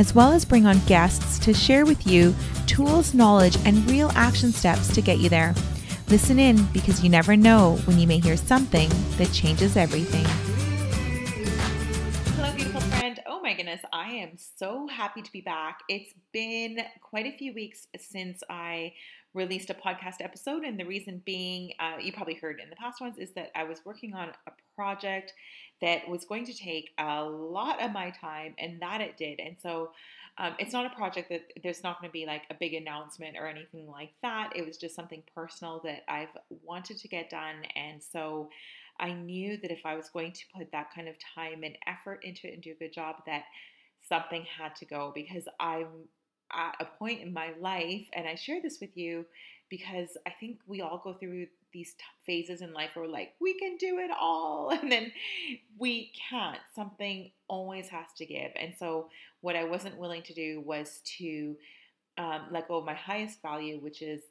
as well as bring on guests to share with you tools, knowledge, and real action steps to get you there. Listen in because you never know when you may hear something that changes everything. Hello, beautiful friend. Oh my goodness, I am so happy to be back. It's been quite a few weeks since I released a podcast episode, and the reason being, uh, you probably heard in the past ones, is that I was working on a project that was going to take a lot of my time, and that it did. And so um, it's not a project that there's not going to be like a big announcement or anything like that. It was just something personal that I've wanted to get done. And so I knew that if I was going to put that kind of time and effort into it and do a good job, that something had to go because I'm at a point in my life, and I share this with you because I think we all go through these phases in life where we're like, we can do it all. And then we can't. Something always has to give. And so, what I wasn't willing to do was to um, let go of my highest value, which is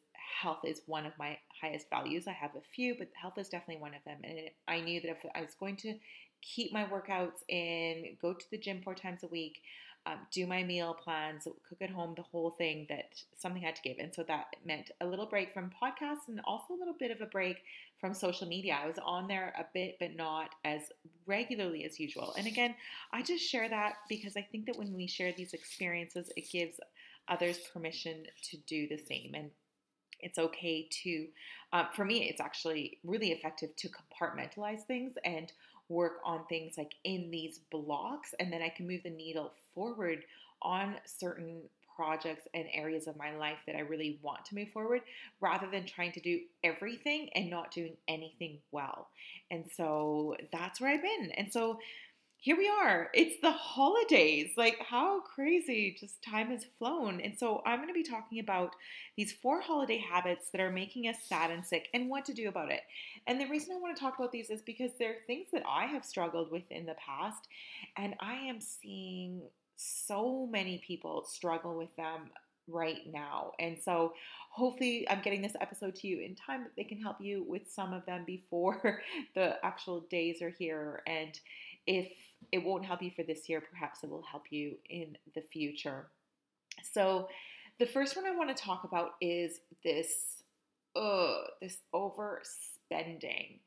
health, is one of my highest values. I have a few, but health is definitely one of them. And I knew that if I was going to keep my workouts in, go to the gym four times a week, um, do my meal plans, cook at home, the whole thing that something had to give. And so that meant a little break from podcasts and also a little bit of a break from social media. I was on there a bit, but not as regularly as usual. And again, I just share that because I think that when we share these experiences, it gives others permission to do the same. And it's okay to, uh, for me, it's actually really effective to compartmentalize things and work on things like in these blocks, and then I can move the needle forward on certain projects and areas of my life that I really want to move forward rather than trying to do everything and not doing anything well. And so that's where I've been. And so here we are. It's the holidays. Like, how crazy just time has flown. And so, I'm going to be talking about these four holiday habits that are making us sad and sick and what to do about it. And the reason I want to talk about these is because they're things that I have struggled with in the past. And I am seeing so many people struggle with them right now. And so, hopefully, I'm getting this episode to you in time that they can help you with some of them before the actual days are here. And if it won't help you for this year, perhaps it will help you in the future. So, the first one I want to talk about is this, uh, this overspending.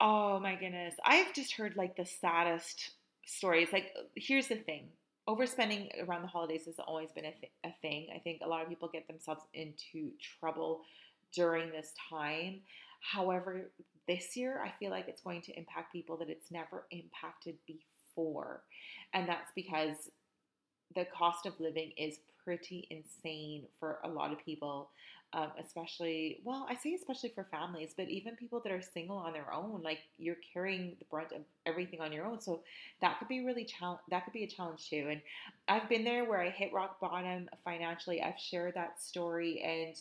Oh my goodness, I've just heard like the saddest stories. Like, here's the thing: overspending around the holidays has always been a, th- a thing. I think a lot of people get themselves into trouble during this time. However, this year, I feel like it's going to impact people that it's never impacted before. And that's because the cost of living is pretty insane for a lot of people, um, especially, well, I say especially for families, but even people that are single on their own, like you're carrying the brunt of everything on your own. So that could be really challenge. That could be a challenge too. And I've been there where I hit rock bottom financially. I've shared that story, and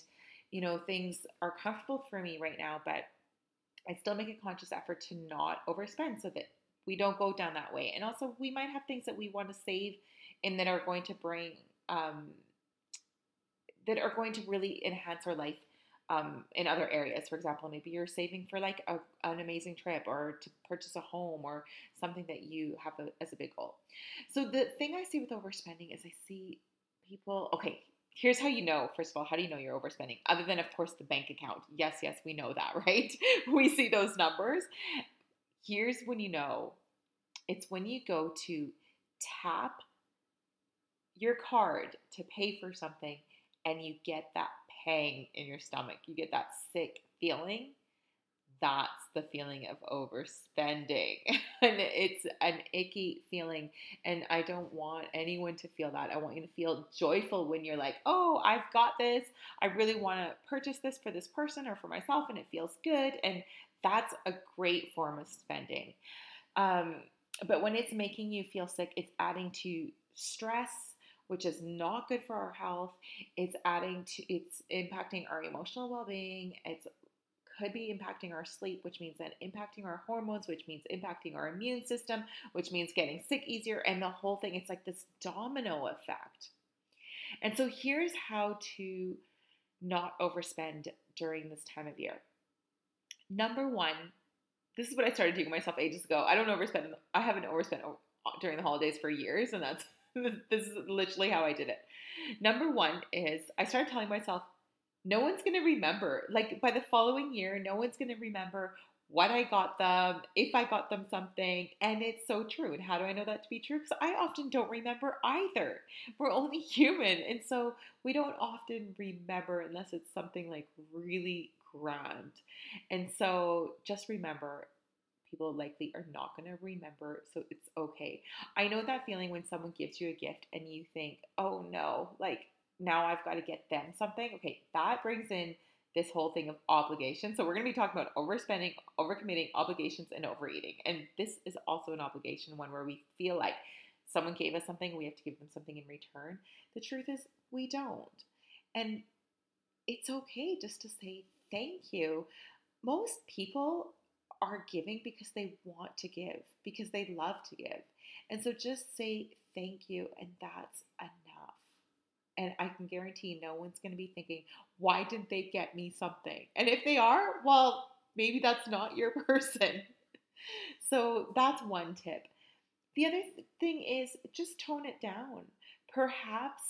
you know things are comfortable for me right now, but I still make a conscious effort to not overspend so that we don't go down that way. And also, we might have things that we want to save and that are going to bring, um, that are going to really enhance our life um, in other areas. For example, maybe you're saving for like a, an amazing trip or to purchase a home or something that you have a, as a big goal. So, the thing I see with overspending is I see people, okay, here's how you know first of all how do you know you're overspending? Other than of course the bank account. Yes yes we know that right? We see those numbers. Here's when you know. It's when you go to tap your card to pay for something and you get that pang in your stomach. You get that sick feeling that's the feeling of overspending. and it's an icky feeling. And I don't want anyone to feel that. I want you to feel joyful when you're like, oh, I've got this. I really want to purchase this for this person or for myself, and it feels good. And that's a great form of spending. Um, but when it's making you feel sick, it's adding to stress which is not good for our health. It's adding to, it's impacting our emotional well being. It's could be impacting our sleep, which means then impacting our hormones, which means impacting our immune system, which means getting sick easier. And the whole thing, it's like this domino effect. And so here's how to not overspend during this time of year. Number one, this is what I started doing myself ages ago. I don't overspend. I haven't overspent during the holidays for years, and that's this is literally how I did it. Number one is I started telling myself, no one's going to remember. Like by the following year, no one's going to remember what I got them, if I got them something. And it's so true. And how do I know that to be true? Because I often don't remember either. We're only human. And so we don't often remember unless it's something like really grand. And so just remember people likely are not going to remember, so it's okay. I know that feeling when someone gives you a gift and you think, oh no, like now I've got to get them something. Okay, that brings in this whole thing of obligation. So we're going to be talking about overspending, overcommitting, obligations, and overeating. And this is also an obligation, one where we feel like someone gave us something, we have to give them something in return. The truth is, we don't. And it's okay just to say thank you. Most people are giving because they want to give, because they love to give. And so just say thank you, and that's enough. And I can guarantee no one's going to be thinking, why didn't they get me something? And if they are, well, maybe that's not your person. so that's one tip. The other th- thing is just tone it down. Perhaps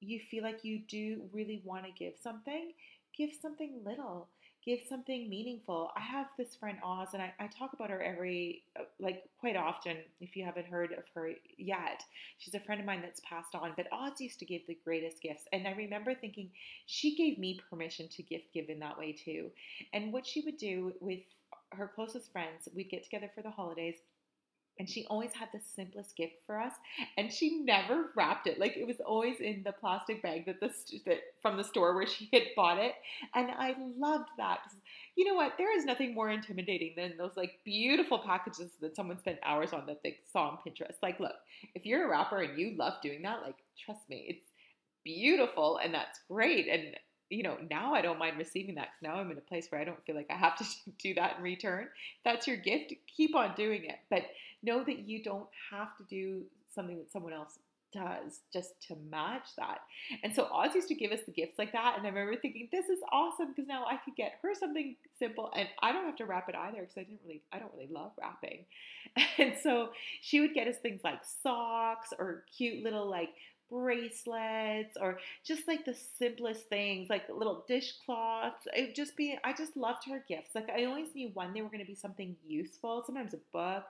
you feel like you do really want to give something, give something little give something meaningful. I have this friend Oz, and I, I, talk about her every, uh, like, quite often. If you haven't heard of her yet, she's a friend of mine that's passed on. But Oz used to give the greatest gifts, and I remember thinking she gave me permission to gift give in that way too. And what she would do with her closest friends, we'd get together for the holidays and she always had the simplest gift for us and she never wrapped it. Like it was always in the plastic bag that the that from the store where she had bought it and i loved that. You know what? There is nothing more intimidating than those like beautiful packages that someone spent hours on that they saw on pinterest. Like look if you're a wrapper and you love doing that like trust me it's beautiful and that's great and you know, now I don't mind receiving that because now I'm in a place where I don't feel like I have to do that in return. that's your gift. Keep on doing it. But know that you don't have to do something that someone else does just to match that. And so Oz used to give us the gifts like that. And I remember thinking, this is awesome because now I could get her something simple and I don't have to wrap it either because I didn't really, I don't really love wrapping. And so she would get us things like socks or cute little like bracelets or just like the simplest things like little dishcloths. It just be i just loved her gifts. Like i always knew one they were going to be something useful sometimes a book.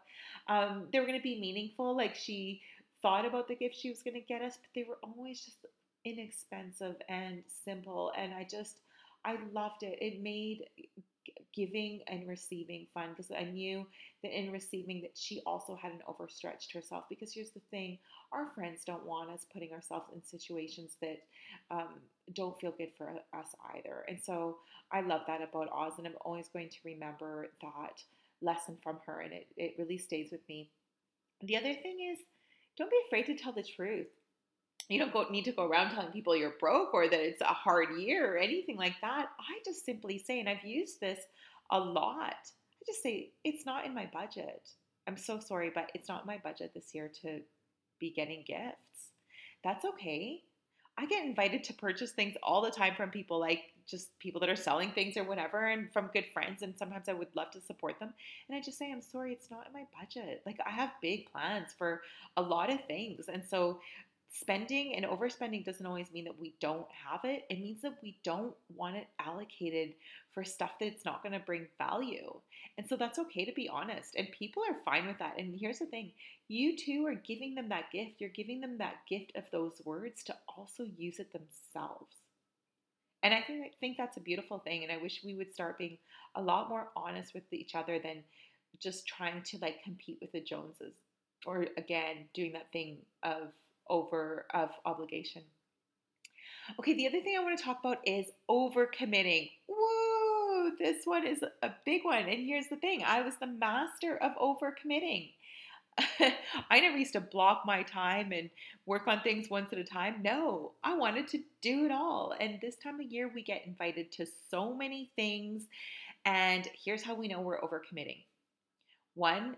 Um, they were going to be meaningful like she thought about the gift she was going to get us but they were always just inexpensive and simple and i just i loved it. It made giving and receiving fun because I knew that in receiving that she also hadn't overstretched herself because here's the thing our friends don't want us putting ourselves in situations that um, don't feel good for us either. And so I love that about Oz and I'm always going to remember that lesson from her and it, it really stays with me. The other thing is don't be afraid to tell the truth you don't go, need to go around telling people you're broke or that it's a hard year or anything like that. I just simply say, and I've used this a lot, I just say, it's not in my budget. I'm so sorry, but it's not my budget this year to be getting gifts. That's okay. I get invited to purchase things all the time from people like just people that are selling things or whatever, and from good friends. And sometimes I would love to support them. And I just say, I'm sorry, it's not in my budget. Like, I have big plans for a lot of things. And so spending and overspending doesn't always mean that we don't have it. It means that we don't want it allocated for stuff that's not going to bring value. And so that's okay to be honest. And people are fine with that. And here's the thing you too are giving them that gift. You're giving them that gift of those words to also use it themselves. And I think, I think that's a beautiful thing. And I wish we would start being a lot more honest with each other than just trying to like compete with the Joneses or again doing that thing of over of obligation. Okay, the other thing I want to talk about is overcommitting. Woo! This one is a big one. And here's the thing I was the master of overcommitting. I never used to block my time and work on things once at a time. No, I wanted to do it all. And this time of year, we get invited to so many things. And here's how we know we're overcommitting one,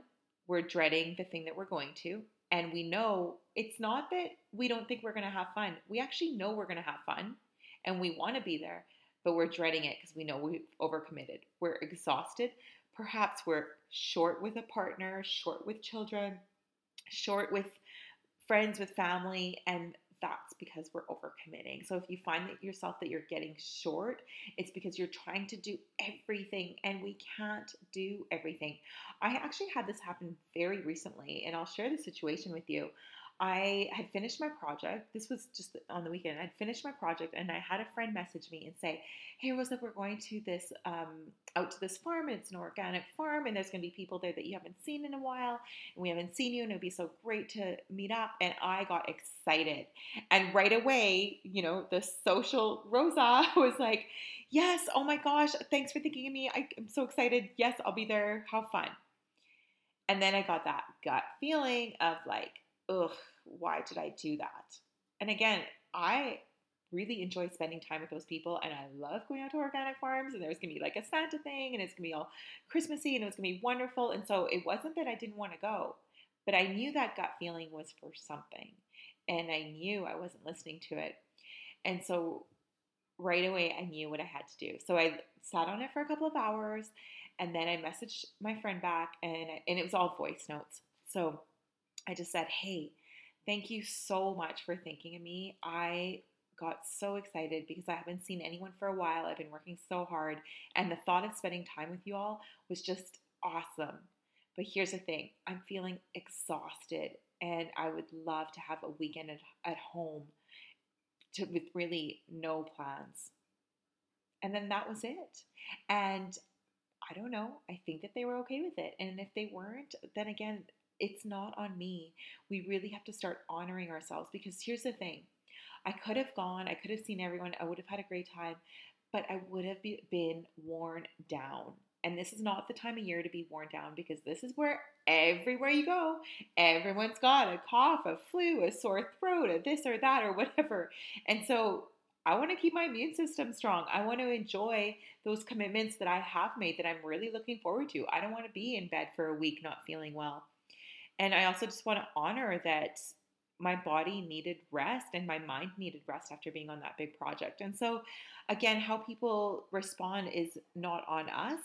we're dreading the thing that we're going to. And we know it's not that we don't think we're going to have fun. We actually know we're going to have fun and we want to be there, but we're dreading it because we know we've overcommitted. We're exhausted. Perhaps we're short with a partner, short with children, short with friends, with family, and that's because we're overcommitting. So if you find that yourself that you're getting short, it's because you're trying to do everything and we can't do everything. I actually had this happen very recently and I'll share the situation with you. I had finished my project. This was just on the weekend. I'd finished my project, and I had a friend message me and say, "Hey, Rosa, we're going to this um, out to this farm. And it's an organic farm, and there's going to be people there that you haven't seen in a while, and we haven't seen you, and it'd be so great to meet up." And I got excited, and right away, you know, the social Rosa was like, "Yes, oh my gosh, thanks for thinking of me. I, I'm so excited. Yes, I'll be there. How fun!" And then I got that gut feeling of like ugh, why did I do that? And again, I really enjoy spending time with those people and I love going out to organic farms and there's gonna be like a Santa thing and it's gonna be all Christmassy and it was gonna be wonderful. And so it wasn't that I didn't want to go, but I knew that gut feeling was for something and I knew I wasn't listening to it. And so right away I knew what I had to do. So I sat on it for a couple of hours and then I messaged my friend back and, and it was all voice notes. So I just said, hey, thank you so much for thinking of me. I got so excited because I haven't seen anyone for a while. I've been working so hard, and the thought of spending time with you all was just awesome. But here's the thing I'm feeling exhausted, and I would love to have a weekend at, at home to, with really no plans. And then that was it. And I don't know. I think that they were okay with it. And if they weren't, then again, it's not on me. We really have to start honoring ourselves because here's the thing I could have gone, I could have seen everyone, I would have had a great time, but I would have be, been worn down. And this is not the time of year to be worn down because this is where everywhere you go, everyone's got a cough, a flu, a sore throat, a this or that or whatever. And so I want to keep my immune system strong. I want to enjoy those commitments that I have made that I'm really looking forward to. I don't want to be in bed for a week not feeling well. And I also just want to honor that my body needed rest and my mind needed rest after being on that big project. And so, again, how people respond is not on us.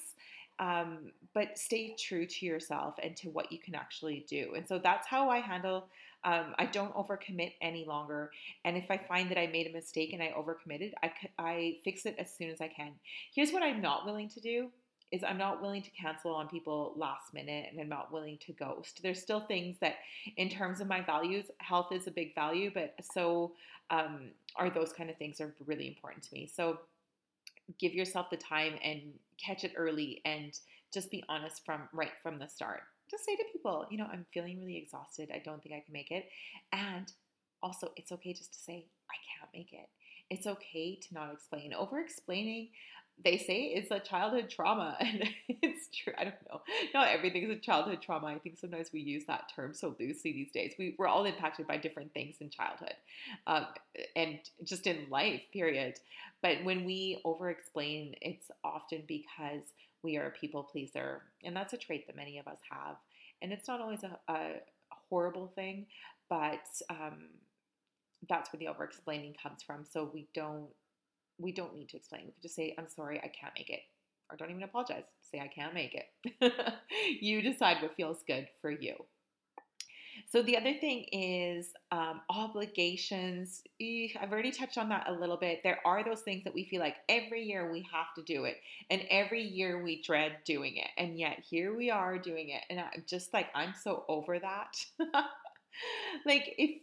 Um, but stay true to yourself and to what you can actually do. And so that's how I handle. Um, I don't overcommit any longer. And if I find that I made a mistake and I overcommitted, I, I fix it as soon as I can. Here's what I'm not willing to do is I'm not willing to cancel on people last minute and I'm not willing to ghost. There's still things that, in terms of my values, health is a big value, but so um, are those kind of things are really important to me. So give yourself the time and catch it early and just be honest from right from the start. Just say to people, you know, I'm feeling really exhausted. I don't think I can make it. And also, it's okay just to say, I can't make it. It's okay to not explain. Over explaining they say it's a childhood trauma and it's true i don't know. Not everything is a childhood trauma. I think sometimes we use that term so loosely these days. We, we're all impacted by different things in childhood um, and just in life period. But when we over explain it's often because we are a people pleaser and that's a trait that many of us have. And it's not always a, a horrible thing but um, that's where the over explaining comes from. So we don't we don't need to explain. We can just say, I'm sorry, I can't make it. Or don't even apologize. Say, I can't make it. you decide what feels good for you. So, the other thing is um, obligations. I've already touched on that a little bit. There are those things that we feel like every year we have to do it, and every year we dread doing it. And yet, here we are doing it. And I'm just like, I'm so over that. like, if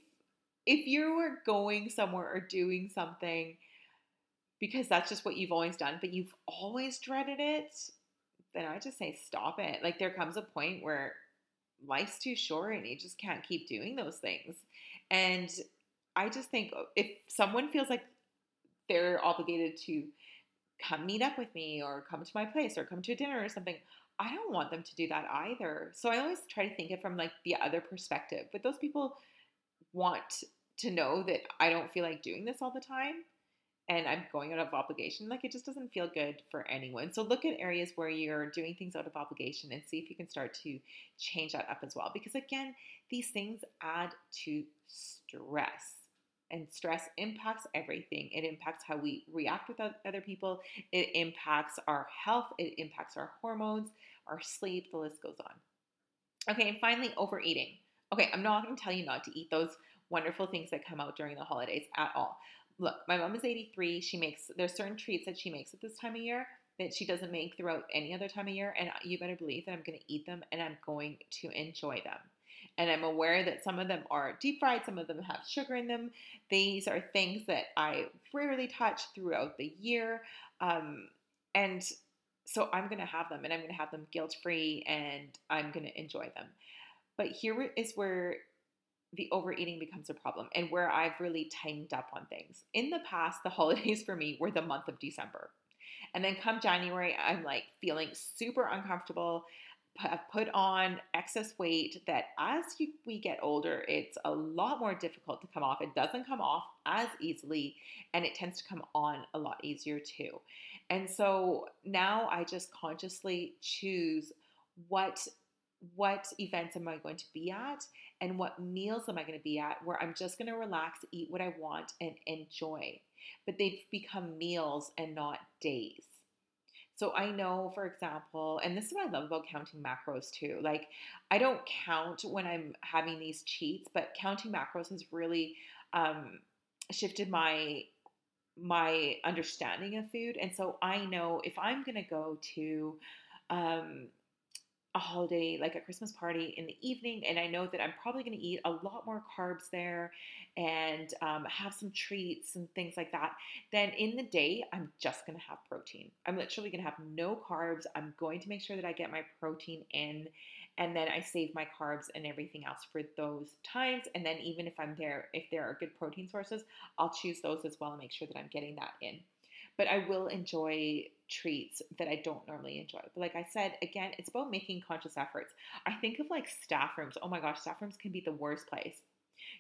if you were going somewhere or doing something because that's just what you've always done, but you've always dreaded it, then I just say stop it. Like there comes a point where life's too short and you just can't keep doing those things. And I just think oh, if someone feels like they're obligated to come meet up with me or come to my place or come to a dinner or something, I don't want them to do that either. So I always try to think it from like the other perspective. But those people want to know that I don't feel like doing this all the time and I'm going out of obligation. Like it just doesn't feel good for anyone. So look at areas where you're doing things out of obligation and see if you can start to change that up as well. Because again, these things add to stress. And stress impacts everything. It impacts how we react with other people. It impacts our health. It impacts our hormones, our sleep. The list goes on. Okay, and finally, overeating. Okay, I'm not to tell you not to eat those wonderful things that come out during the holidays at all. Look, my mom is 83. She makes, there's certain treats that she makes at this time of year that she doesn't make throughout any other time of year. And you better believe that I'm going to eat them and I'm going to enjoy them. And I'm aware that some of them are deep fried, some of them have sugar in them. These are things that I rarely touch throughout the year. Um, and so I'm going to have them and I'm going to have them guilt free and I'm going to enjoy them. But here is where the overeating becomes a problem and where I've really tightened up on things. In the past, the holidays for me were the month of December. And then come January, I'm like feeling super uncomfortable. I've put on excess weight that as you, we get older, it's a lot more difficult to come off. It doesn't come off as easily and it tends to come on a lot easier too. And so now I just consciously choose what what events am I going to be at and what meals am I going to be at where I'm just going to relax, eat what I want, and enjoy. But they've become meals and not days. So I know, for example, and this is what I love about counting macros too. Like, I don't count when I'm having these cheats, but counting macros has really um, shifted my my understanding of food. And so I know if I'm going to go to um, a holiday, like a Christmas party in the evening, and I know that I'm probably going to eat a lot more carbs there and um, have some treats and things like that, then in the day, I'm just going to have protein. I'm literally going to have no carbs. I'm going to make sure that I get my protein in, and then I save my carbs and everything else for those times. And then, even if I'm there, if there are good protein sources, I'll choose those as well and make sure that I'm getting that in but I will enjoy treats that I don't normally enjoy. But like I said, again, it's about making conscious efforts. I think of like staff rooms. Oh my gosh, staff rooms can be the worst place.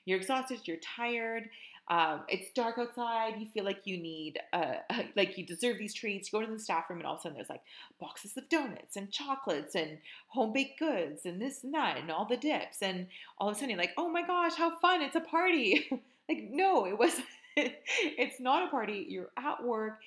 You're exhausted, you're tired, um, it's dark outside, you feel like you need, uh, like you deserve these treats. You go to the staff room, and all of a sudden there's like boxes of donuts and chocolates and home baked goods and this and that and all the dips. And all of a sudden you're like, oh my gosh, how fun! It's a party. like, no, it wasn't. it's not a party. You're at work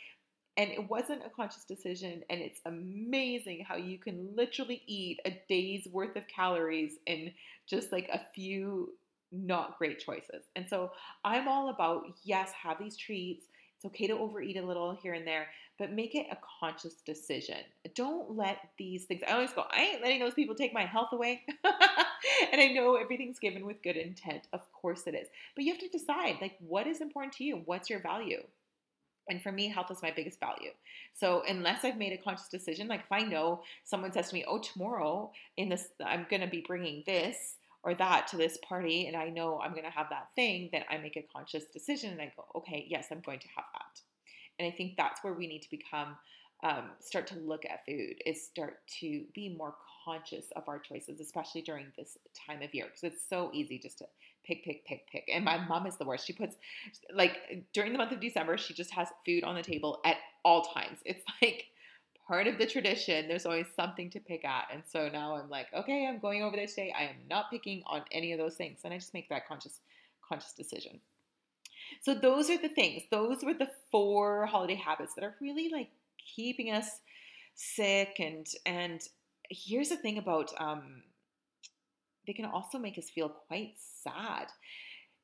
and it wasn't a conscious decision. And it's amazing how you can literally eat a day's worth of calories in just like a few not great choices. And so I'm all about yes, have these treats. It's okay to overeat a little here and there, but make it a conscious decision. Don't let these things, I always go, I ain't letting those people take my health away. and I know everything's given with good intent. Of course it is. But you have to decide like what is important to you? What's your value? And for me, health is my biggest value. So unless I've made a conscious decision, like if I know someone says to me, "Oh, tomorrow in this, I'm going to be bringing this or that to this party, and I know I'm going to have that thing," then I make a conscious decision and I go, "Okay, yes, I'm going to have that." And I think that's where we need to become um, start to look at food is start to be more conscious of our choices, especially during this time of year, because it's so easy just to pick, pick, pick, pick. And my mom is the worst. She puts, like, during the month of December, she just has food on the table at all times. It's like part of the tradition. There's always something to pick at. And so now I'm like, okay, I'm going over there today. I am not picking on any of those things. And I just make that conscious, conscious decision. So those are the things. Those were the four holiday habits that are really like keeping us sick and and here's the thing about um, they can also make us feel quite sad.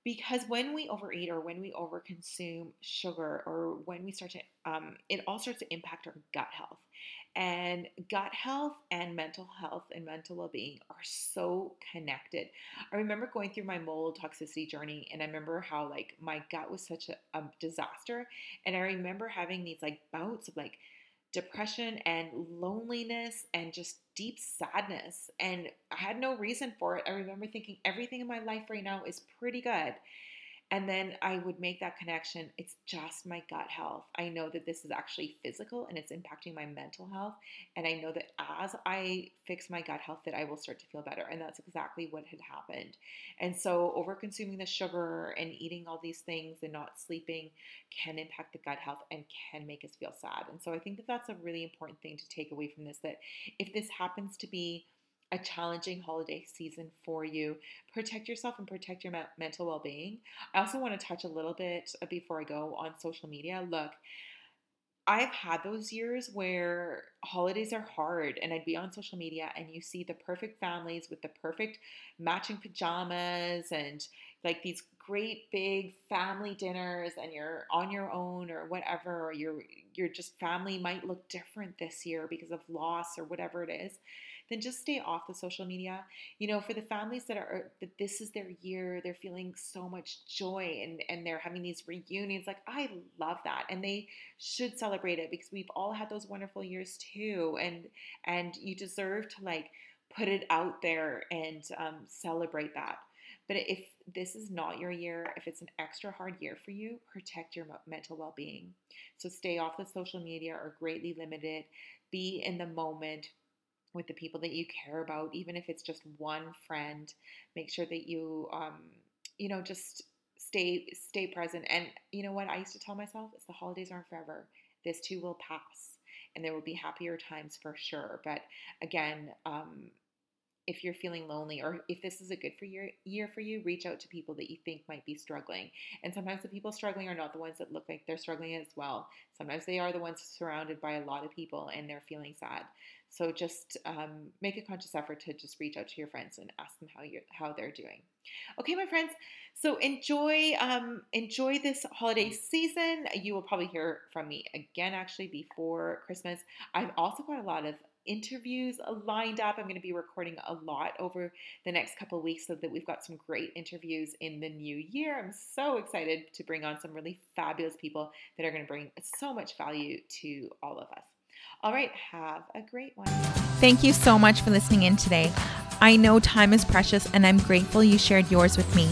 Because when we overeat or when we overconsume sugar or when we start to um, it all starts to impact our gut health. And gut health and mental health and mental well-being are so connected. I remember going through my mold toxicity journey and i remember how like my gut was such a, a disaster. And i remember having these like bouts of like depression and loneliness and just deep sadness. And I had no reason for it. I remember thinking everything in my life right now is pretty good. And then I would make that connection. It's just my gut health. I know that this is actually physical and it's impacting my mental health. And I know that as I fix my gut health, that I will start to feel better. And that's exactly what had happened. And so, over consuming the sugar and eating all these things and not sleeping can impact the gut health and can make us feel sad. And so, I think that that's a really important thing to take away from this that if this happens to be a challenging holiday season for you. Protect yourself and protect your me- mental well being. I also want to touch a little bit uh, before I go on social media. Look, I've had those years where holidays are hard, and I'd be on social media and you see the perfect families with the perfect matching pajamas and like these great big family dinners, and you're on your own or whatever, or your your just family might look different this year because of loss or whatever it is then just stay off the social media. You know, for the families that are that this is their year, they're feeling so much joy and and they're having these reunions. Like I love that, and they should celebrate it because we've all had those wonderful years too, and and you deserve to like put it out there and um, celebrate that. But if this is not your year, if it's an extra hard year for you, protect your mental well being. So stay off the social media or greatly limit it. Be in the moment with the people that you care about, even if it's just one friend. Make sure that you, um, you know, just stay stay present. And you know what I used to tell myself is the holidays aren't forever. This too will pass, and there will be happier times for sure. But again, um, if you're feeling lonely or if this is a good for your year for you, reach out to people that you think might be struggling. And sometimes the people struggling are not the ones that look like they're struggling as well. Sometimes they are the ones surrounded by a lot of people and they're feeling sad. So just um, make a conscious effort to just reach out to your friends and ask them how you how they're doing. Okay, my friends. So enjoy um, enjoy this holiday season. You will probably hear from me again actually before Christmas. I've also got a lot of interviews lined up. I'm going to be recording a lot over the next couple weeks so that we've got some great interviews in the new year. I'm so excited to bring on some really fabulous people that are going to bring so much value to all of us. All right, have a great one. Thank you so much for listening in today. I know time is precious and I'm grateful you shared yours with me.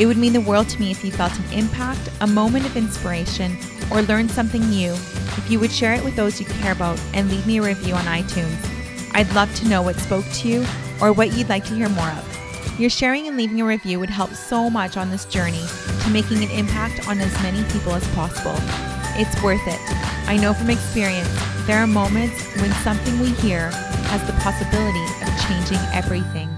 It would mean the world to me if you felt an impact, a moment of inspiration, or learned something new. If you would share it with those you care about and leave me a review on iTunes. I'd love to know what spoke to you or what you'd like to hear more of. Your sharing and leaving a review would help so much on this journey to making an impact on as many people as possible. It's worth it. I know from experience, there are moments when something we hear has the possibility of changing everything.